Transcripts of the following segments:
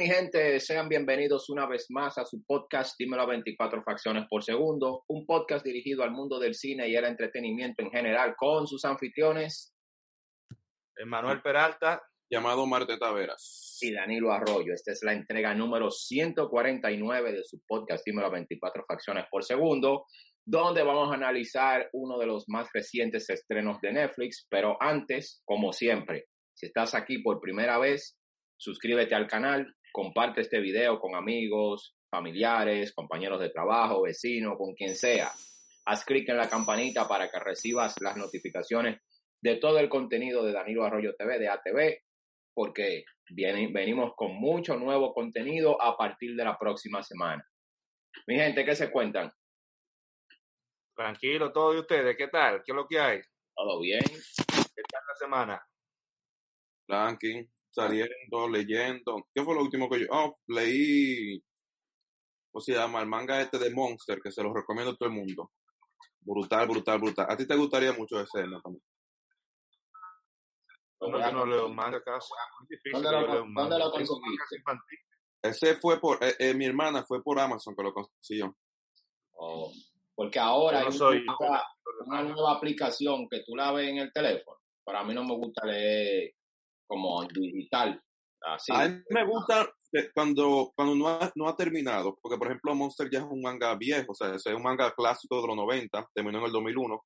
Mi gente, sean bienvenidos una vez más a su podcast Dímelo a 24 fracciones por segundo, un podcast dirigido al mundo del cine y el entretenimiento en general con sus anfitriones. Emanuel Peralta. Llamado Marte Taveras. Y Danilo Arroyo. Esta es la entrega número 149 de su podcast Dímelo a 24 fracciones por segundo, donde vamos a analizar uno de los más recientes estrenos de Netflix, pero antes, como siempre, si estás aquí por primera vez, suscríbete al canal, comparte este video con amigos, familiares, compañeros de trabajo, vecinos, con quien sea. Haz clic en la campanita para que recibas las notificaciones de todo el contenido de Danilo Arroyo TV, de ATV, porque venimos con mucho nuevo contenido a partir de la próxima semana. Mi gente, ¿qué se cuentan? Tranquilo, todo de ustedes, ¿qué tal? ¿Qué es lo que hay? Todo bien. ¿Qué tal la semana? Tranqui, saliendo, leyendo. ¿Qué fue lo último que yo? Oh, leí, ¿cómo se llama? El manga este de Monster, que se lo recomiendo a todo el mundo. Brutal, brutal, brutal. ¿A ti te gustaría mucho ese, no? No, yo no leo manga casi. ¿Dónde lo, ¿dónde lo conseguiste? Ese fue por, eh, eh, mi hermana fue por Amazon que lo consiguió. Oh, porque ahora no hay soy- una, nueva- una nueva aplicación que tú la ves en el teléfono. Para mí no me gusta leer como digital. Así. A mí me gusta eh, cuando, cuando no, ha, no ha terminado, porque por ejemplo Monster ya es un manga viejo, o sea, es un manga clásico de los 90, terminó en el 2001.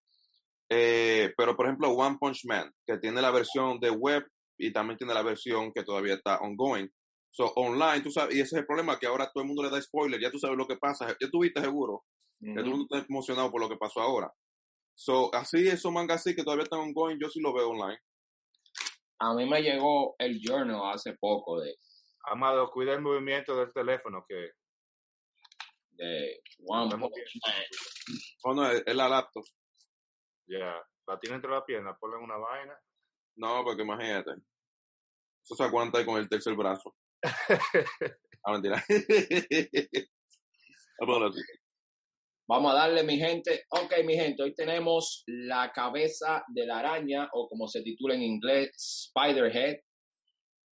Eh, pero por ejemplo One Punch Man, que tiene la versión de web y también tiene la versión que todavía está ongoing. So, online, tú sabes, y ese es el problema, que ahora todo el mundo le da spoiler, ya tú sabes lo que pasa, ya tuviste seguro, que todo el Ujú. mundo está emocionado por lo que pasó ahora. So, así, esos mangas así que todavía están ongoing, yo sí lo veo online. A mí me llegó el journal hace poco de, Amado, cuida el movimiento del teléfono que de One Estamos Punch Man. O no, es, es la laptop. ya la tiene entre las piernas, ponle una vaina. No, porque imagínate. Eso se aguanta con el tercer brazo. Ah, mentira. Vamos a darle, mi gente. Ok, mi gente, hoy tenemos La cabeza de la araña, o como se titula en inglés, Spiderhead.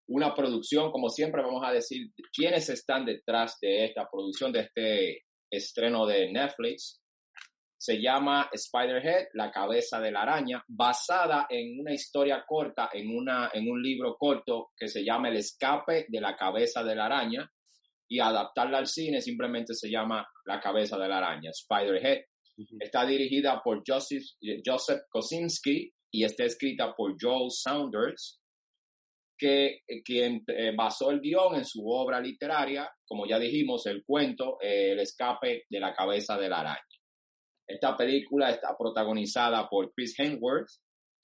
Una producción, como siempre, vamos a decir quiénes están detrás de esta producción, de este estreno de Netflix. Se llama Spiderhead, La cabeza de la araña, basada en una historia corta, en, una, en un libro corto que se llama El escape de la cabeza de la araña y adaptarla al cine simplemente se llama La cabeza de la araña, Spiderhead. Está dirigida por Joseph, Joseph Kosinski y está escrita por Joel Saunders, que eh, quien eh, basó el guion en su obra literaria, como ya dijimos, el cuento eh, El escape de la cabeza de la araña. Esta película está protagonizada por Chris Hemsworth,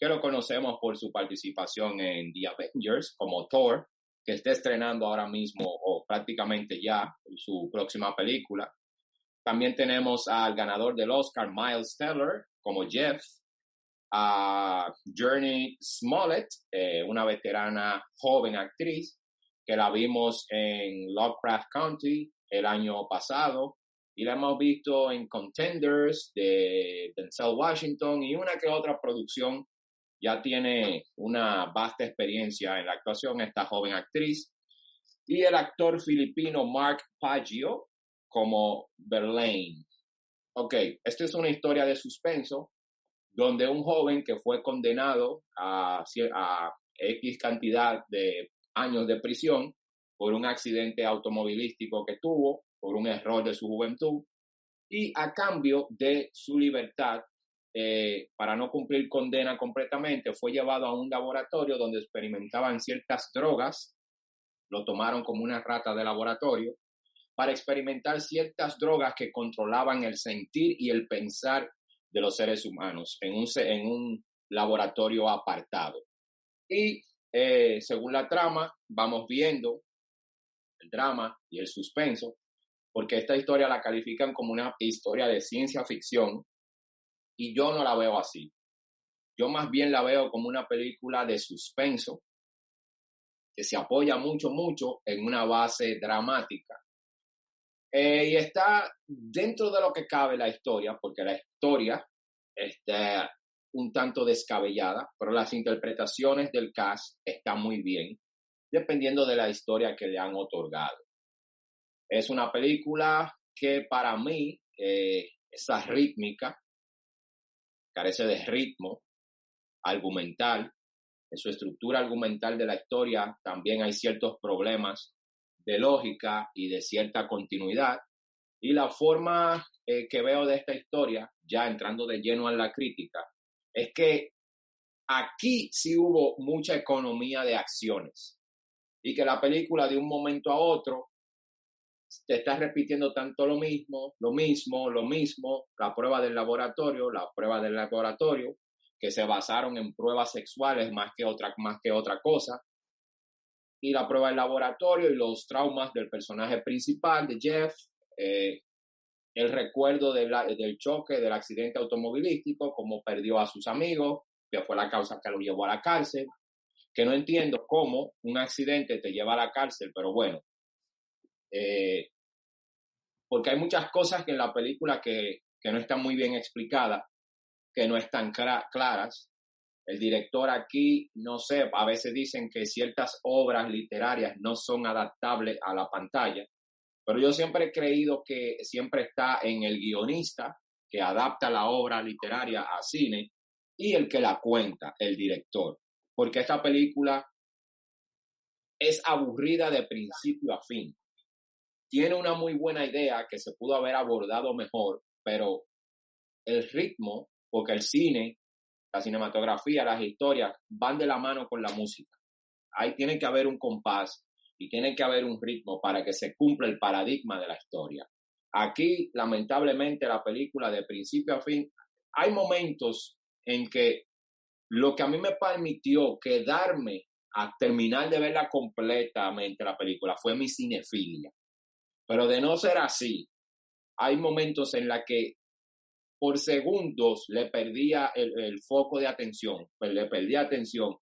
que lo conocemos por su participación en The Avengers como Thor, que está estrenando ahora mismo o prácticamente ya su próxima película. También tenemos al ganador del Oscar, Miles Teller, como Jeff, a Journey Smollett, eh, una veterana joven actriz, que la vimos en Lovecraft County el año pasado y la hemos visto en Contenders de Denzel Washington y una que otra producción ya tiene una vasta experiencia en la actuación esta joven actriz. Y el actor filipino Mark Paggio como Verlaine. Ok, esta es una historia de suspenso donde un joven que fue condenado a, a X cantidad de años de prisión por un accidente automovilístico que tuvo, por un error de su juventud, y a cambio de su libertad eh, para no cumplir condena completamente, fue llevado a un laboratorio donde experimentaban ciertas drogas, lo tomaron como una rata de laboratorio, para experimentar ciertas drogas que controlaban el sentir y el pensar de los seres humanos en un, laboratorio apartado. Y eh, según la trama, vamos viendo el drama y el suspenso, porque esta historia la califican como una historia de ciencia ficción y yo no la veo así. Yo más bien la veo como una película de suspenso que se apoya mucho, mucho en una base dramática. Eh, y está dentro de lo que cabe la historia, porque la historia está un tanto descabellada, pero las interpretaciones del cast están muy bien. dependiendo de la historia que le han otorgado. Es una película que para mí eh, esa rítmica, carece de ritmo argumental, en su estructura argumental de la historia también hay ciertos problemas de lógica y de cierta continuidad. Y la forma eh, que veo de esta historia, ya entrando de lleno en la crítica, es que aquí sí hubo mucha economía de acciones y que la película de un momento a otro te está repitiendo tanto lo mismo, lo mismo, lo mismo, la prueba del laboratorio, la prueba del laboratorio, que se basaron en pruebas sexuales más que otra, más que otra cosa, y la prueba del laboratorio y los traumas del personaje principal, de Jeff, eh, el recuerdo del choque, del accidente automovilístico, cómo perdió a sus amigos, que fue la causa que lo llevó a la cárcel, que no entiendo cómo un accidente te lleva a la cárcel, pero bueno, eh, porque hay muchas cosas que en la película que, que no están muy bien explicadas, que no están claras, el director aquí, no sé, a veces dicen que ciertas obras literarias no son adaptables a la pantalla, pero yo siempre he creído que siempre está en el guionista que adapta la obra literaria a cine y el que la cuenta, el director, porque esta película es aburrida de principio a fin. Tiene una muy buena idea que se pudo haber abordado mejor, pero el ritmo, porque el cine la cinematografía, las historias van de la mano con la música. Ahí tiene que haber un compás y tiene que haber un ritmo para que se cumpla el paradigma de la historia. Aquí, lamentablemente, la película de principio a fin, hay momentos en que lo que a mí me permitió quedarme a terminar de verla completamente la película fue mi cinefilia. Pero de no ser así, hay momentos en la que por segundos le perdía el, foco de atención, pues le perdía atención.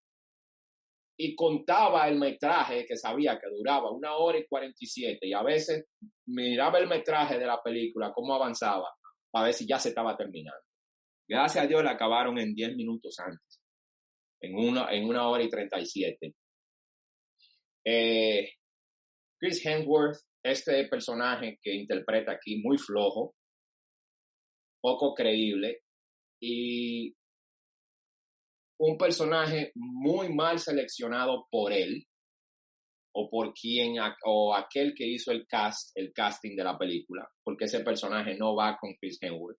Y contaba el metraje que sabía que duraba una hora y 47 y a veces miraba el metraje de la película, cómo avanzaba, para ver si ya se estaba terminando. Gracias a Dios la acabaron en 10 minutos antes, en una, en una hora y 37. Eh, Chris Hemsworth, este personaje que interpreta aquí muy flojo, poco creíble y un personaje muy mal seleccionado por él o por quien o aquel que hizo el cast, el casting de la película, porque ese personaje no va con Chris Hemsworth.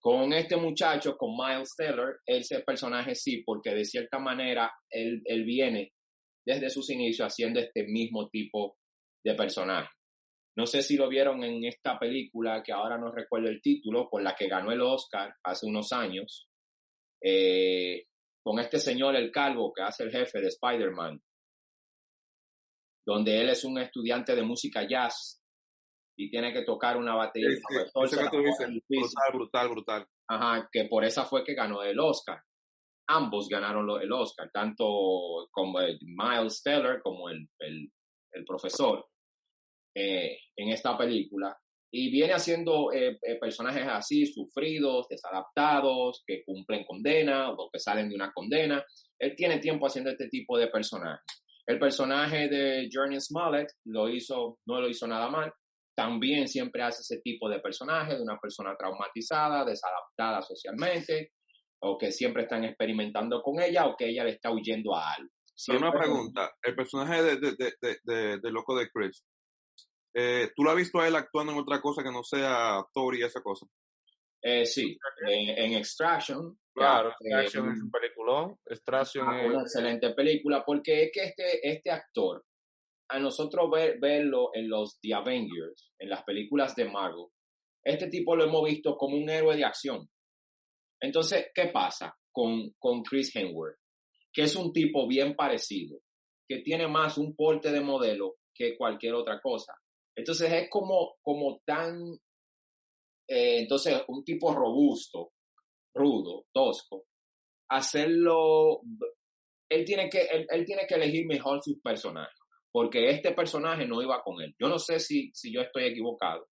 Con este muchacho, con Miles Teller, ese personaje sí, porque de cierta manera él, él viene desde sus inicios haciendo este mismo tipo de personaje. No sé si lo vieron en esta película, que ahora no recuerdo el título, por la que ganó el Oscar hace unos años, eh, con este señor, el calvo, que hace el jefe de Spider-Man, donde él es un estudiante de música jazz y tiene que tocar una batería. brutal, brutal, brutal. Ajá, que por esa fue que ganó el Oscar. Ambos ganaron el Oscar, tanto como Miles Teller como el, el profesor. Eh, en esta película y viene haciendo eh, eh, personajes así, sufridos, desadaptados, que cumplen condena o que salen de una condena. Él tiene tiempo haciendo este tipo de personajes. El personaje de Journey Smollett lo hizo, no lo hizo nada mal. También siempre hace ese tipo de personaje de una persona traumatizada, desadaptada socialmente, o que siempre están experimentando con ella, o que ella le está huyendo a algo. una pregunta, el personaje de, de, de, de Loco de Chris, eh, ¿Tú lo has visto a él actuando en otra cosa que no sea Thor y esa cosa? Eh, sí, en, Extraction. Claro, Extraction es un peliculón. Extraction es una excelente película porque es que este, este actor, a nosotros verlo en los The Avengers, en las películas de Marvel, este tipo lo hemos visto como un héroe de acción. Entonces, ¿qué pasa con, con Chris Hemsworth? Que es un tipo bien parecido, que tiene más un porte de modelo que cualquier otra cosa. Entonces es como, como tan, eh, entonces un tipo robusto, rudo, tosco, hacerlo, él tiene que, él, tiene que elegir mejor sus personajes, porque este personaje no iba con él. Yo no sé si, si yo estoy equivocado.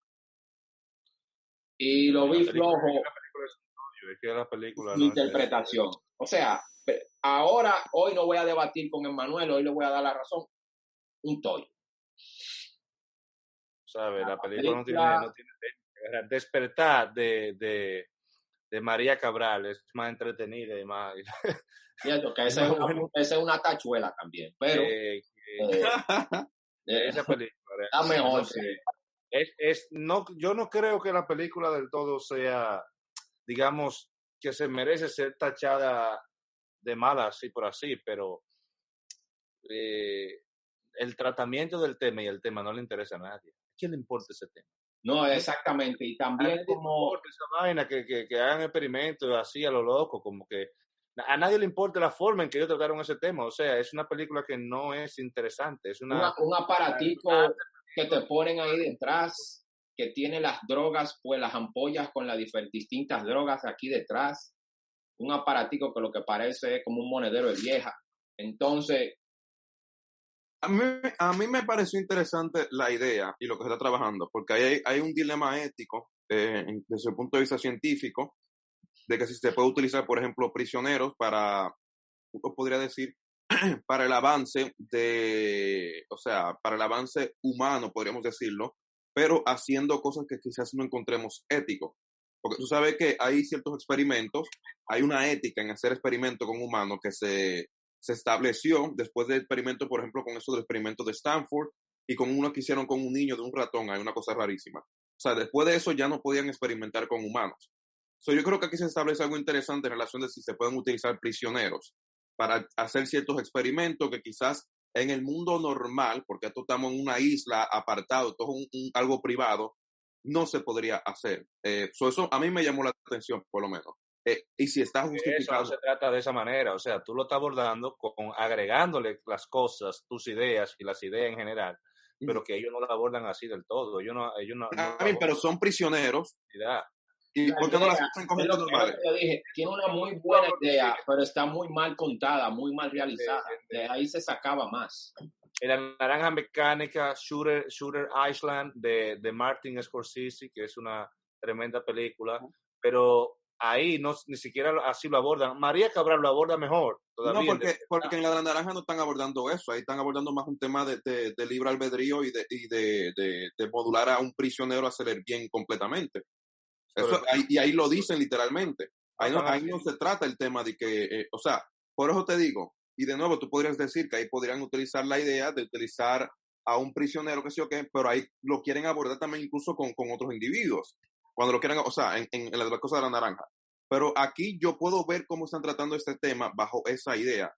Y lo vi flojo. La película, interpretación. O sea, ahora, hoy no voy a debatir con Emmanuel, hoy le voy a dar la razón. un tollo. ¿Sabes? La película no tiene, no tiene despertar de, de, de, María Cabral es más entretenida y más... Cierto, que esa es, una, esa es una tachuela también, pero... Eh, eh, esa película... Está mejor. Es, es, no, yo no creo que la película del todo sea, digamos, que se merece ser tachada de mala, así por así, pero eh, el tratamiento del tema y el tema no le interesa a nadie. ¿A quién le importa ese tema? No, exactamente. Y también como... Esa vaina, que, que, que, hagan experimentos así a lo loco, como que a nadie le importa la forma en que ellos trataron ese tema. O sea, es una película que no es interesante. Es una, un aparatico que te ponen ahí detrás, que tiene las drogas, pues las ampollas con las distintas drogas aquí detrás. Un aparatico que lo que parece es como un monedero de vieja. Entonces, a mí, a mí me pareció interesante la idea y lo que se está trabajando, porque hay, un dilema ético eh, desde el punto de vista científico, de que si se puede utilizar, por ejemplo, prisioneros para, uno podría decir, para el avance de, o sea, para el avance humano, podríamos decirlo, pero haciendo cosas que quizás no encontremos éticos. Porque tú sabes que hay ciertos experimentos, hay una ética en hacer experimentos con humanos que se, se estableció después del experimento, por ejemplo, con eso del experimento de Stanford y con uno que hicieron con un niño de un ratón, hay una cosa rarísima. O sea, después de eso ya no podían experimentar con humanos. So, yo creo que aquí se establece algo interesante en relación de si se pueden utilizar prisioneros para hacer ciertos experimentos que quizás en el mundo normal, porque esto estamos en una isla apartado, todo un, algo privado, no se podría hacer. Eh, eso a mí me llamó la atención, por lo menos. Eh, y si está justificado. Eso no se trata de esa manera, o sea, tú lo estás abordando con, agregándole las cosas, tus ideas y las ideas en general, pero que ellos no lo abordan así del todo. Ellos no, ellos no, pero son prisioneros. ¿Y por qué no las hacen con normales? Yo dije, tiene una muy buena idea, pero está muy mal contada, muy mal realizada. De ahí se sacaba más. La naranja mecánica, Shooter, Shooter Island de, de Martin Scorsese, que es una tremenda película, pero ahí no, ni siquiera así lo abordan. María Cabral lo aborda mejor. Todavía no, porque, porque en la naranja no están abordando eso, ahí están abordando más un tema de, de, libre albedrío y, de, y de, de, modular a un prisionero a hacer el bien completamente. Eso, ahí, y ahí lo dicen literalmente. Ahí no, ahí no se trata el tema de que, eh, o sea, por eso te digo, y de nuevo tú podrías decir que ahí podrían utilizar la idea de utilizar a un prisionero, que sé yo qué, pero ahí lo quieren abordar también incluso con, con otros individuos cuando lo quieran, o sea, en, en, la cosa de la naranja. Pero aquí yo puedo ver cómo están tratando este tema bajo esa idea.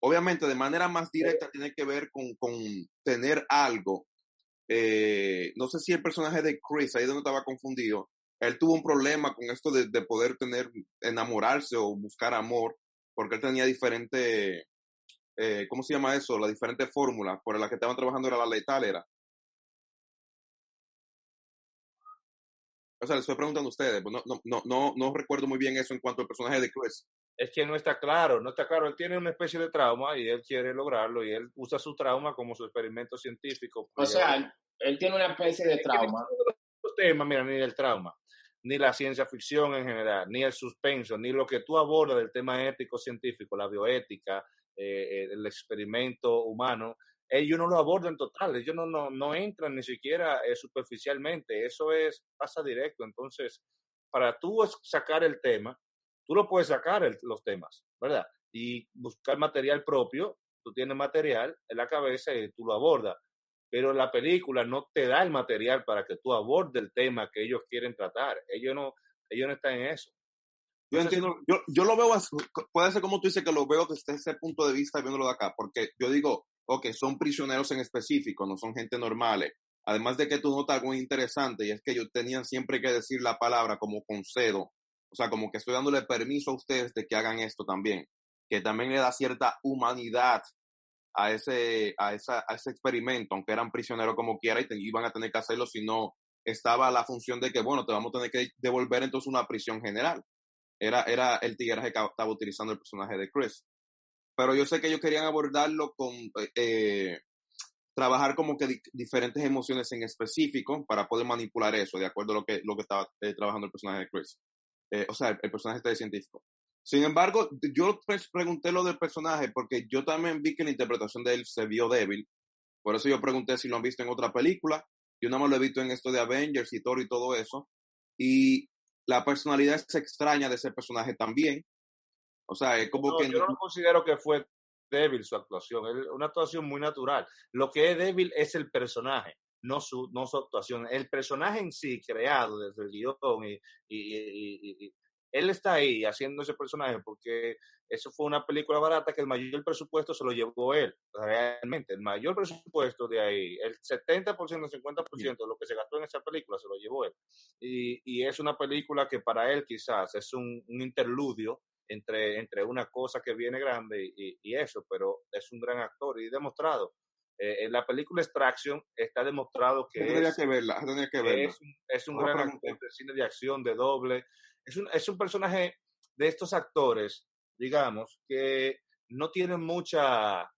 Obviamente, de manera más directa, tiene que ver con, con tener algo. Eh, no sé si el personaje de Chris, ahí donde estaba confundido, él tuvo un problema con esto de, de poder tener, enamorarse o buscar amor, porque él tenía diferente, eh, ¿cómo se llama eso? La diferente fórmula por la que estaban trabajando era la letal, era. O sea, les estoy preguntando a ustedes, pues no, no, no, no, no recuerdo muy bien eso en cuanto al personaje de Chris. Es que no está claro, no está claro. Él tiene una especie de trauma y él quiere lograrlo y él usa su trauma como su experimento científico. O sea, él, tiene una especie de trauma. Los temas, mira, ni el trauma, ni la ciencia ficción en general, ni el suspenso, ni lo que tú abordas del tema ético científico, la bioética, eh, eh, el experimento humano, ellos no lo abordan total, ellos no, no, no entran ni siquiera eh, superficialmente, eso es, pasa directo. Entonces, para tú sacar el tema, tú lo puedes sacar los temas, ¿verdad? Y buscar material propio, tú tienes material en la cabeza y tú lo abordas, pero la película no te da el material para que tú abordes el tema que ellos quieren tratar, ellos no, ellos no están en eso. Yo entiendo, yo, yo lo veo, puede ser como tú dices que lo veo desde ese punto de vista viéndolo de acá, porque yo digo, ok, son prisioneros en específico, no son gente normales. Además de que tú notas algo interesante y es que ellos tenían siempre que decir la palabra como concedo, o sea, como que estoy dándole permiso a ustedes de que hagan esto también, que también le da cierta humanidad a ese, a esa, a ese experimento, aunque eran prisioneros como quiera y iban a tener que hacerlo si no estaba la función de que, bueno, te vamos a tener que devolver entonces una prisión general. Era, era el tigre que estaba utilizando el personaje de Chris pero yo sé que ellos querían abordarlo con, eh, eh, trabajar como que diferentes emociones en específico para poder manipular eso, de acuerdo a lo que, lo que estaba eh, trabajando el personaje de Chris. o sea, el, personaje está de científico. Sin embargo, yo pregunté lo del personaje porque yo también vi que la interpretación de él se vio débil, Por eso yo pregunté si lo han visto en otra película. Yo nada más lo he visto en esto de Avengers y Thor y todo eso. Y la personalidad es extraña de ese personaje también. O sea, es como No, que... yo no considero que fue débil su actuación, es una actuación muy natural. Lo que es débil es el personaje, no su, no su actuación. El personaje en sí, creado desde el guion, y, y- y- y- él está ahí haciendo ese personaje porque eso fue una película barata que el mayor presupuesto se lo llevó él, realmente. El mayor presupuesto de ahí, el 70%, 50% de lo que se gastó en esa película se lo llevó él. Y, y es una película que para él quizás es un, un interludio entre, entre una cosa que viene grande y, y eso, pero es un gran actor y demostrado. Eh, en la película Extraction está demostrado que es, que verla, tendría que que verla. es un, es un Ahora gran actor de cine de acción, de doble. Es un, es un personaje de estos actores, digamos, que no tienen mucha,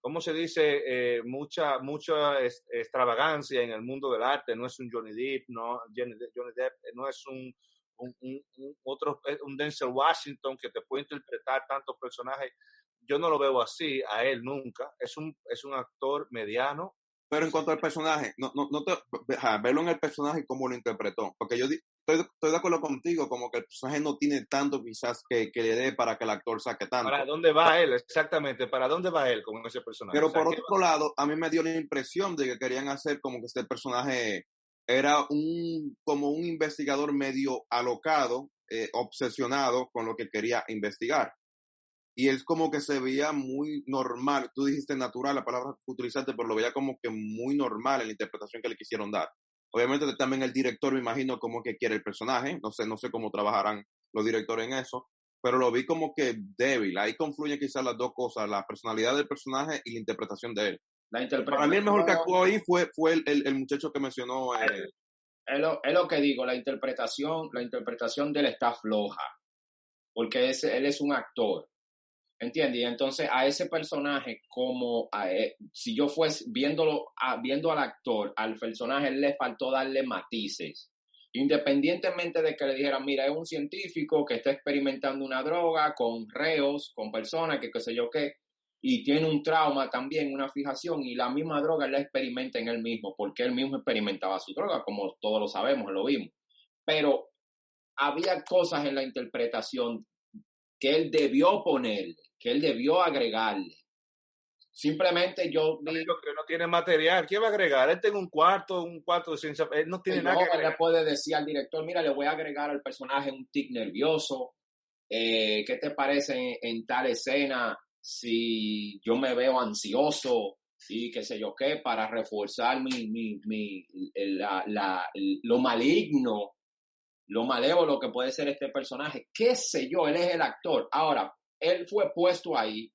¿cómo se dice? Eh, mucha mucha es- extravagancia en el mundo del arte. No es un Johnny Depp, no, Johnny Depp, Johnny Depp, eh, no es un, un, un- un otro, eh, un Denzel Washington que te puede interpretar tantos personajes. Yo no lo veo así a él nunca. Es un, es un actor mediano. Pero en cuanto al personaje, no, no, no te, ajá, verlo en el personaje cómo lo interpretó. Porque yo estoy, estoy de acuerdo contigo, como que el personaje no tiene tanto quizás que, que le dé para que el actor saque tanto. ¿Para dónde va él? Exactamente, ¿para dónde va él con ese personaje? Pero por ¿qué otro lado, a mí me dio la impresión de que querían hacer como que este personaje era un, como un investigador medio alocado, eh, obsesionado con lo que quería investigar. Y es como que se veía muy normal, tú dijiste natural, la palabra que utilizaste, pero lo veía como que muy normal en la interpretación que le quisieron dar. Obviamente también el director me imagino como que quiere el personaje, no sé, no sé cómo trabajarán los directores en eso, pero lo vi como que débil. Ahí confluyen quizás las dos cosas, la personalidad del personaje y la interpretación de él. La interpretación. Para mí el mejor que actuó ahí fue, fue el, el, el muchacho que mencionó. eh, Es lo, es lo que digo, la interpretación, la interpretación de él está floja, porque ese, él es un actor, ¿entiendes? Y entonces a ese personaje, como a él- si yo fuese viéndolo, a- viendo al actor, al personaje le faltó darle matices. Independientemente de que le dijeran, mira, es un científico que está experimentando una droga con reos, con personas que qué sé yo qué, y tiene un trauma también, una fijación, y la misma droga la experimenta en él mismo, porque él mismo experimentaba su droga, como todos lo sabemos, lo vimos. Pero había cosas en la interpretación que él debió ponerle, que él debió agregarle. Simplemente yo vi, Lo que no tiene material, ¿qué va a agregar? Él tiene un cuarto, un cuarto de ciencia, él no tiene no, nada que él le agregar. puede decir al director, mira, le voy a agregar al personaje un tic nervioso. Eh, ¿Qué te parece en, en tal escena si yo me veo ansioso y qué sé yo qué para reforzar mi, mi, mi la, la, lo maligno, lo malévolo que puede ser este personaje? ¿Qué sé yo? Él es el actor. Ahora, él fue puesto ahí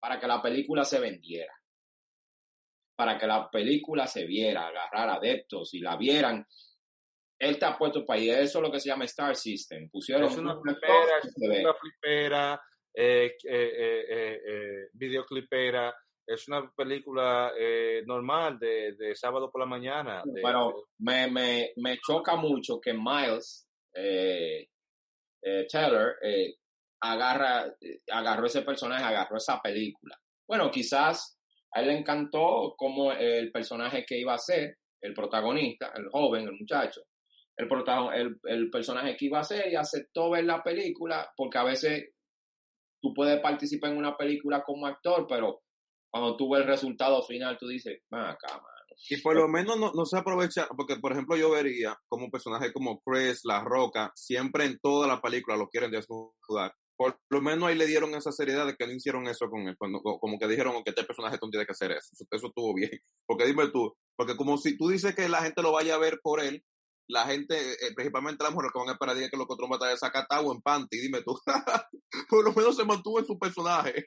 para que la película se vendiera, para que la película se viera, agarrar adeptos y la vieran. Él está puesto para ahí, eso es lo que se llama Star System. Pusieron Es una es flipera, eh, eh, eh, eh, eh, videoclipera, es una película normal de, de sábado por la mañana. de- Pero me, me, me choca mucho que Miles Taylor agarra, agarró ese personaje, agarró esa película. Bueno, quizás a él le encantó como el personaje que iba a ser, el protagonista, el joven, el muchacho, el, el, el personaje que iba a ser y aceptó ver la película, porque a veces tú puedes participar en una película como actor, pero cuando tú ves el resultado final, tú dices, acá, mano. y por lo menos no, no se aprovecha, porque por ejemplo yo vería como un personaje como Chris, La Roca, siempre en toda la película lo quieren desnudar. Por lo menos ahí le dieron esa seriedad de que no hicieron eso con él, cuando, como que dijeron que este personaje tú tienes que hacer eso. eso. Eso estuvo bien. Porque dime tú, porque como si tú dices que la gente lo vaya a ver por él, la gente, eh, principalmente las mujeres que van a esperar que lo que otro va a estar desacatado en panty, dime tú. por lo menos se mantuvo en su personaje.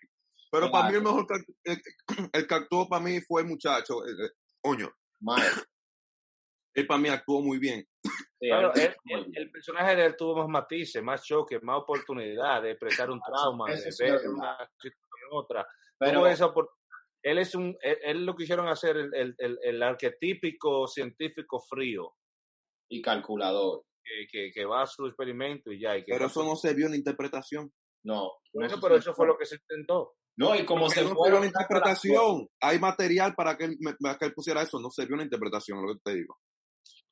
Pero para mí el mejor que, el, el que actuó para mí fue el muchacho, eh, eh, coño. Miles. Él para mí actuó muy bien. Sí, Claro, él- él- el personaje de él tuvo más matices, más choques, más oportunidad de expresar un trauma, de ver una situación en otra. pero esa él es un, él, él lo quisieron hacer el, el, el, el arquetípico científico frío, y calculador. que, que, que va a su experimento y ya. Y que Pero eso no se vio en la interpretación. No. No pero eso fue lo que se intentó. No, y como Porque se no vio las interpretación. Hay material para que, él, me- para que él pusiera eso. No se vio una interpretación, lo que te digo.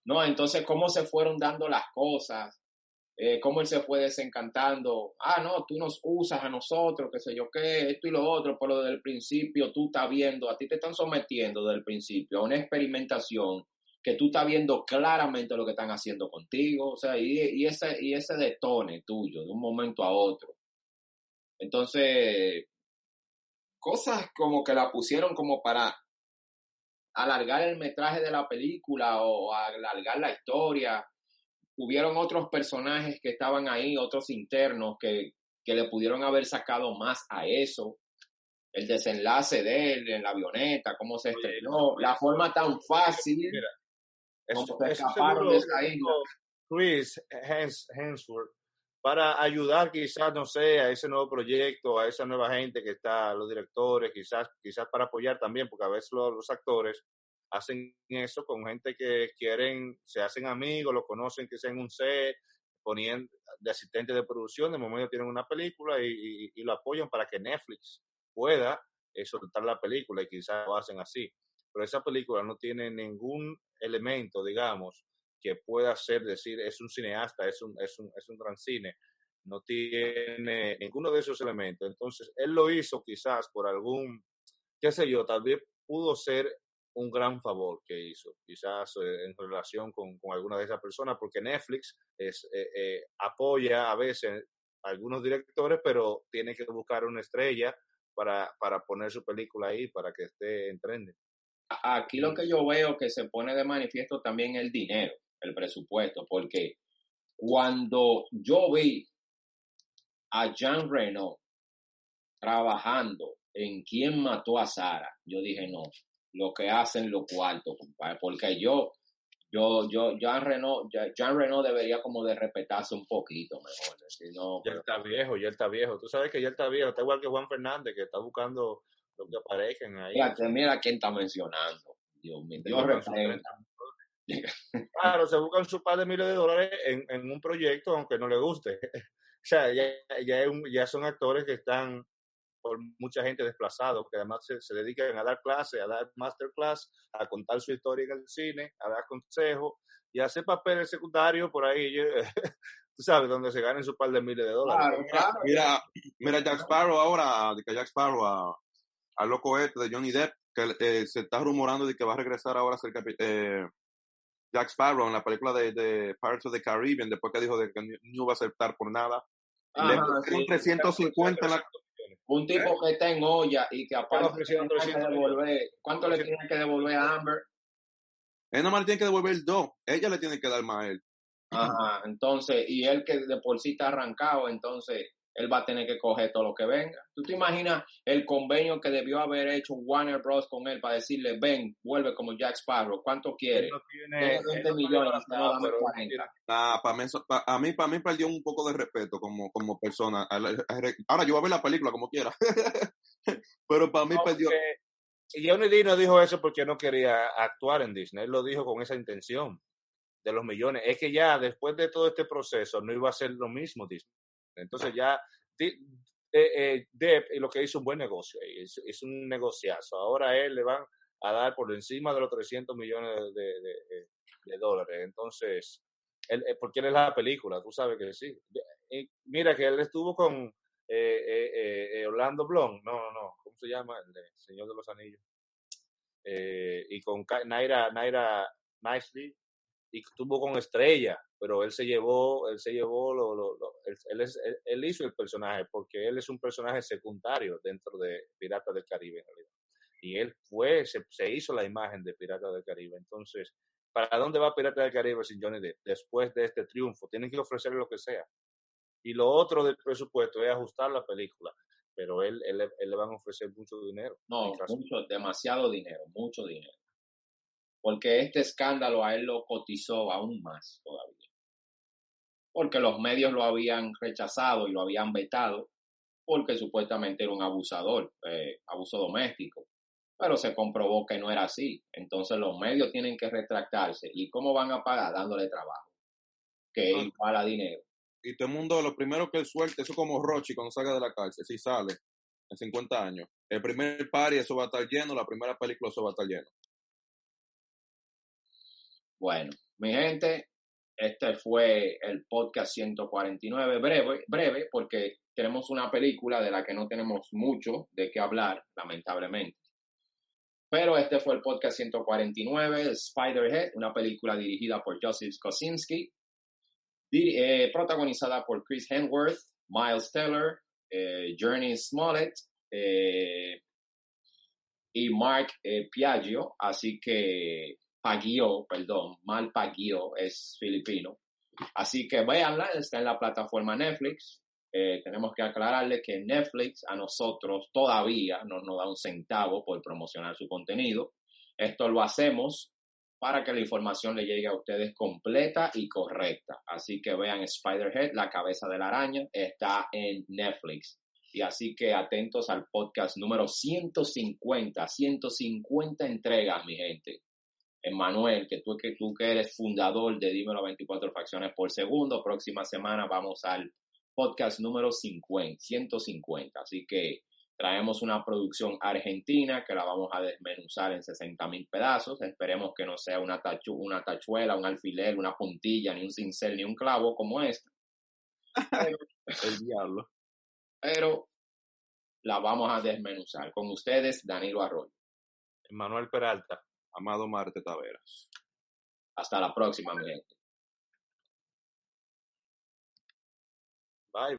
No, entonces, ¿cómo se fueron dando las cosas? Eh, ¿Cómo él se fue desencantando? Ah, no, tú nos usas a nosotros, qué sé yo qué, esto y lo otro, pero desde el principio tú estás viendo, a ti te están sometiendo desde el principio a una experimentación que tú estás viendo claramente lo que están haciendo contigo, o sea, y, y ese, y ese detone tuyo de un momento a otro. Entonces, cosas como que la pusieron como para alargar el metraje de la película o alargar la historia. Hubieron otros personajes que estaban ahí, otros internos que, que le pudieron haber sacado más a eso. El desenlace de él en la avioneta, cómo se Oye, estrenó, la forma tan fácil. Mira, Eso, eso seguro de esa isla. Chris Hemsworth para ayudar quizás, no sé, a ese nuevo proyecto, a esa nueva gente que está, los directores, quizás, quizás para apoyar también, porque a veces los, los actores hacen eso con gente que quieren, se hacen amigos, lo conocen que sea en un set, ponían de asistente de producción, de momento tienen una película y, y- y lo apoyan para que Netflix pueda eh, soltar la película y quizás lo hacen así. Pero esa película no tiene ningún elemento, digamos, que pueda ser decir es un cineasta, es un, es un, es un gran cine. No tiene ninguno de esos elementos. Entonces, él lo hizo quizás por algún, qué sé yo, tal vez pudo ser un gran favor que hizo, quizás eh, en relación con, con alguna de esas personas, porque Netflix es, eh, eh, apoya a veces a algunos directores, pero tiene que buscar una estrella para, para poner su película ahí, para que esté en trending. Aquí lo que yo veo que se pone de manifiesto también el dinero, el presupuesto, porque cuando yo vi a Jean Reno trabajando en quién mató a Sara, yo dije no, lo que hacen los cuartos, compadre, porque yo, yo, yo, Jean Reno, Jean Reno debería como de respetarse un poquito mejor, si no, Ya él está viejo, ya está viejo. Tú sabes que ya está viejo, está igual que Juan Fernández, que está buscando lo que aparezcan ahí. mira, mira quién está mencionando, Dios mío, Dios buscan sus reprenda. 30 Claro, se buscan su par de miles de dólares en, en un proyecto, aunque no le guste. O sea, ya, ya, un- ya son actores que están por mucha gente desplazados, que además se, se dedican a dar clases, a dar masterclass, a contar su historia en el cine, a dar consejos y a hacer papeles secundarios por ahí, yo- tú sabes, donde se ganen su par de miles de dólares. Claro, claro. Mira, mira Jack Sparrow ahora, de que Jack Sparrow a- al loco este de Johnny Depp, que eh, se está rumorando de que va a regresar ahora a ser eh, Jack Sparrow en la película de, de Pirates of the Caribbean, después que dijo de que no iba a aceptar por nada. Le Ajá, pusieron sí. 350 en la... Un tipo que está en olla y que aparte ofrecieron tiene que 300 devolver, ¿cuánto le tienen que devolver a Amber? Él nomás le tiene que devolver el dos. Ella le tiene que dar más a él. Ajá, entonces, y él que de por sí está arrancado, entonces él va a tener que coger todo lo que venga. ¿Tú te imaginas el convenio que debió haber hecho Warner Bros. con él para decirle, ven, vuelve como Jack Sparrow, ¿cuánto Él quiere? no tiene, Tiene 20 él no tiene millones, nada, no, dame pero él 40. tiene- Nah, para mí, eso- pa- a mí, para mí perdió un poco de respeto como, como persona. Ahora yo voy a ver la película como quiera. Pero para mí No, perdió. Johnny Depp no dijo eso porque no quería actuar en Disney, él lo dijo con esa intención de los millones. Es que ya después de todo este proceso no iba a ser lo mismo Disney. Entonces ya eh, eh, Depp lo que hizo un buen negocio, es, es un negociazo. Ahora él le van a dar por encima de los 300 millones de, dólares. Entonces, él, eh, porque él es la película, tú sabes que sí. Mira que él estuvo con eh, eh, eh, Orlando Bloom, no, no, no, ¿cómo se llama? El de Señor de los Anillos. Y con Naira, Naira Nicely, y estuvo con Estrella, pero él se llevó, él se llevó, lo, lo- lo- él, él es- él- él hizo el personaje, porque él es un personaje secundario dentro de Piratas del Caribe, en realidad. Y él fue, se, se hizo la imagen de Piratas del Caribe. Entonces, ¿para dónde va Piratas del Caribe sin Johnny Depp? Después de este triunfo, tienen que ofrecerle lo que sea. Y lo otro del presupuesto es ajustar la película, pero él, él, le- él le van a ofrecer mucho dinero. No, mucho, demasiado dinero, mucho dinero. Porque este escándalo a él lo cotizó aún más todavía. Porque los medios lo habían rechazado y lo habían vetado porque supuestamente era un abusador, eh, abuso doméstico. Pero se comprobó que no era así. Entonces los medios tienen que retractarse. ¿Y cómo van a pagar? Dándole trabajo. Que Ah. igual a dinero. Y todo el mundo, lo primero que él suelte, eso como Rochi cuando salga de la cárcel, si sale. en 50 años. El primer party, eso va a estar lleno, la primera película, eso va a estar lleno. Bueno, mi gente, este fue el podcast 149, breve, breve, porque tenemos una película de la que no tenemos mucho de qué hablar, lamentablemente. Pero este fue el podcast 149, Spider-Head, una película dirigida por Joseph Kosinski, eh, protagonizada por Chris Hemsworth, Miles Teller, eh, Journey Smollett eh, y Mark Piaggio. Así que Paguio, perdón, Mal Paguio es filipino. Así que véanla, está en la plataforma Netflix. Eh, tenemos que aclararle que Netflix a nosotros todavía no nos da un centavo por promocionar su contenido. Esto lo hacemos para que la información le llegue a ustedes completa y correcta. Así que vean Spider-Head, la cabeza de la araña, está en Netflix. Y así que atentos al podcast número 150, 150 entregas, mi gente. Emanuel, que tú, que tú que eres fundador de Dímelo 24 Facciones por Segundo, próxima semana vamos al podcast número 50, 150. Así que traemos una producción argentina que la vamos a desmenuzar en 60 mil pedazos. Esperemos que no sea una, tachu, una tachuela, un alfiler, una puntilla, ni un cincel, ni un clavo como esta. El diablo. Pero la vamos a desmenuzar. Con ustedes, Danilo Arroyo. Manuel Peralta. Amado Marte Taveras. Hasta la próxima, mi gente. Bye.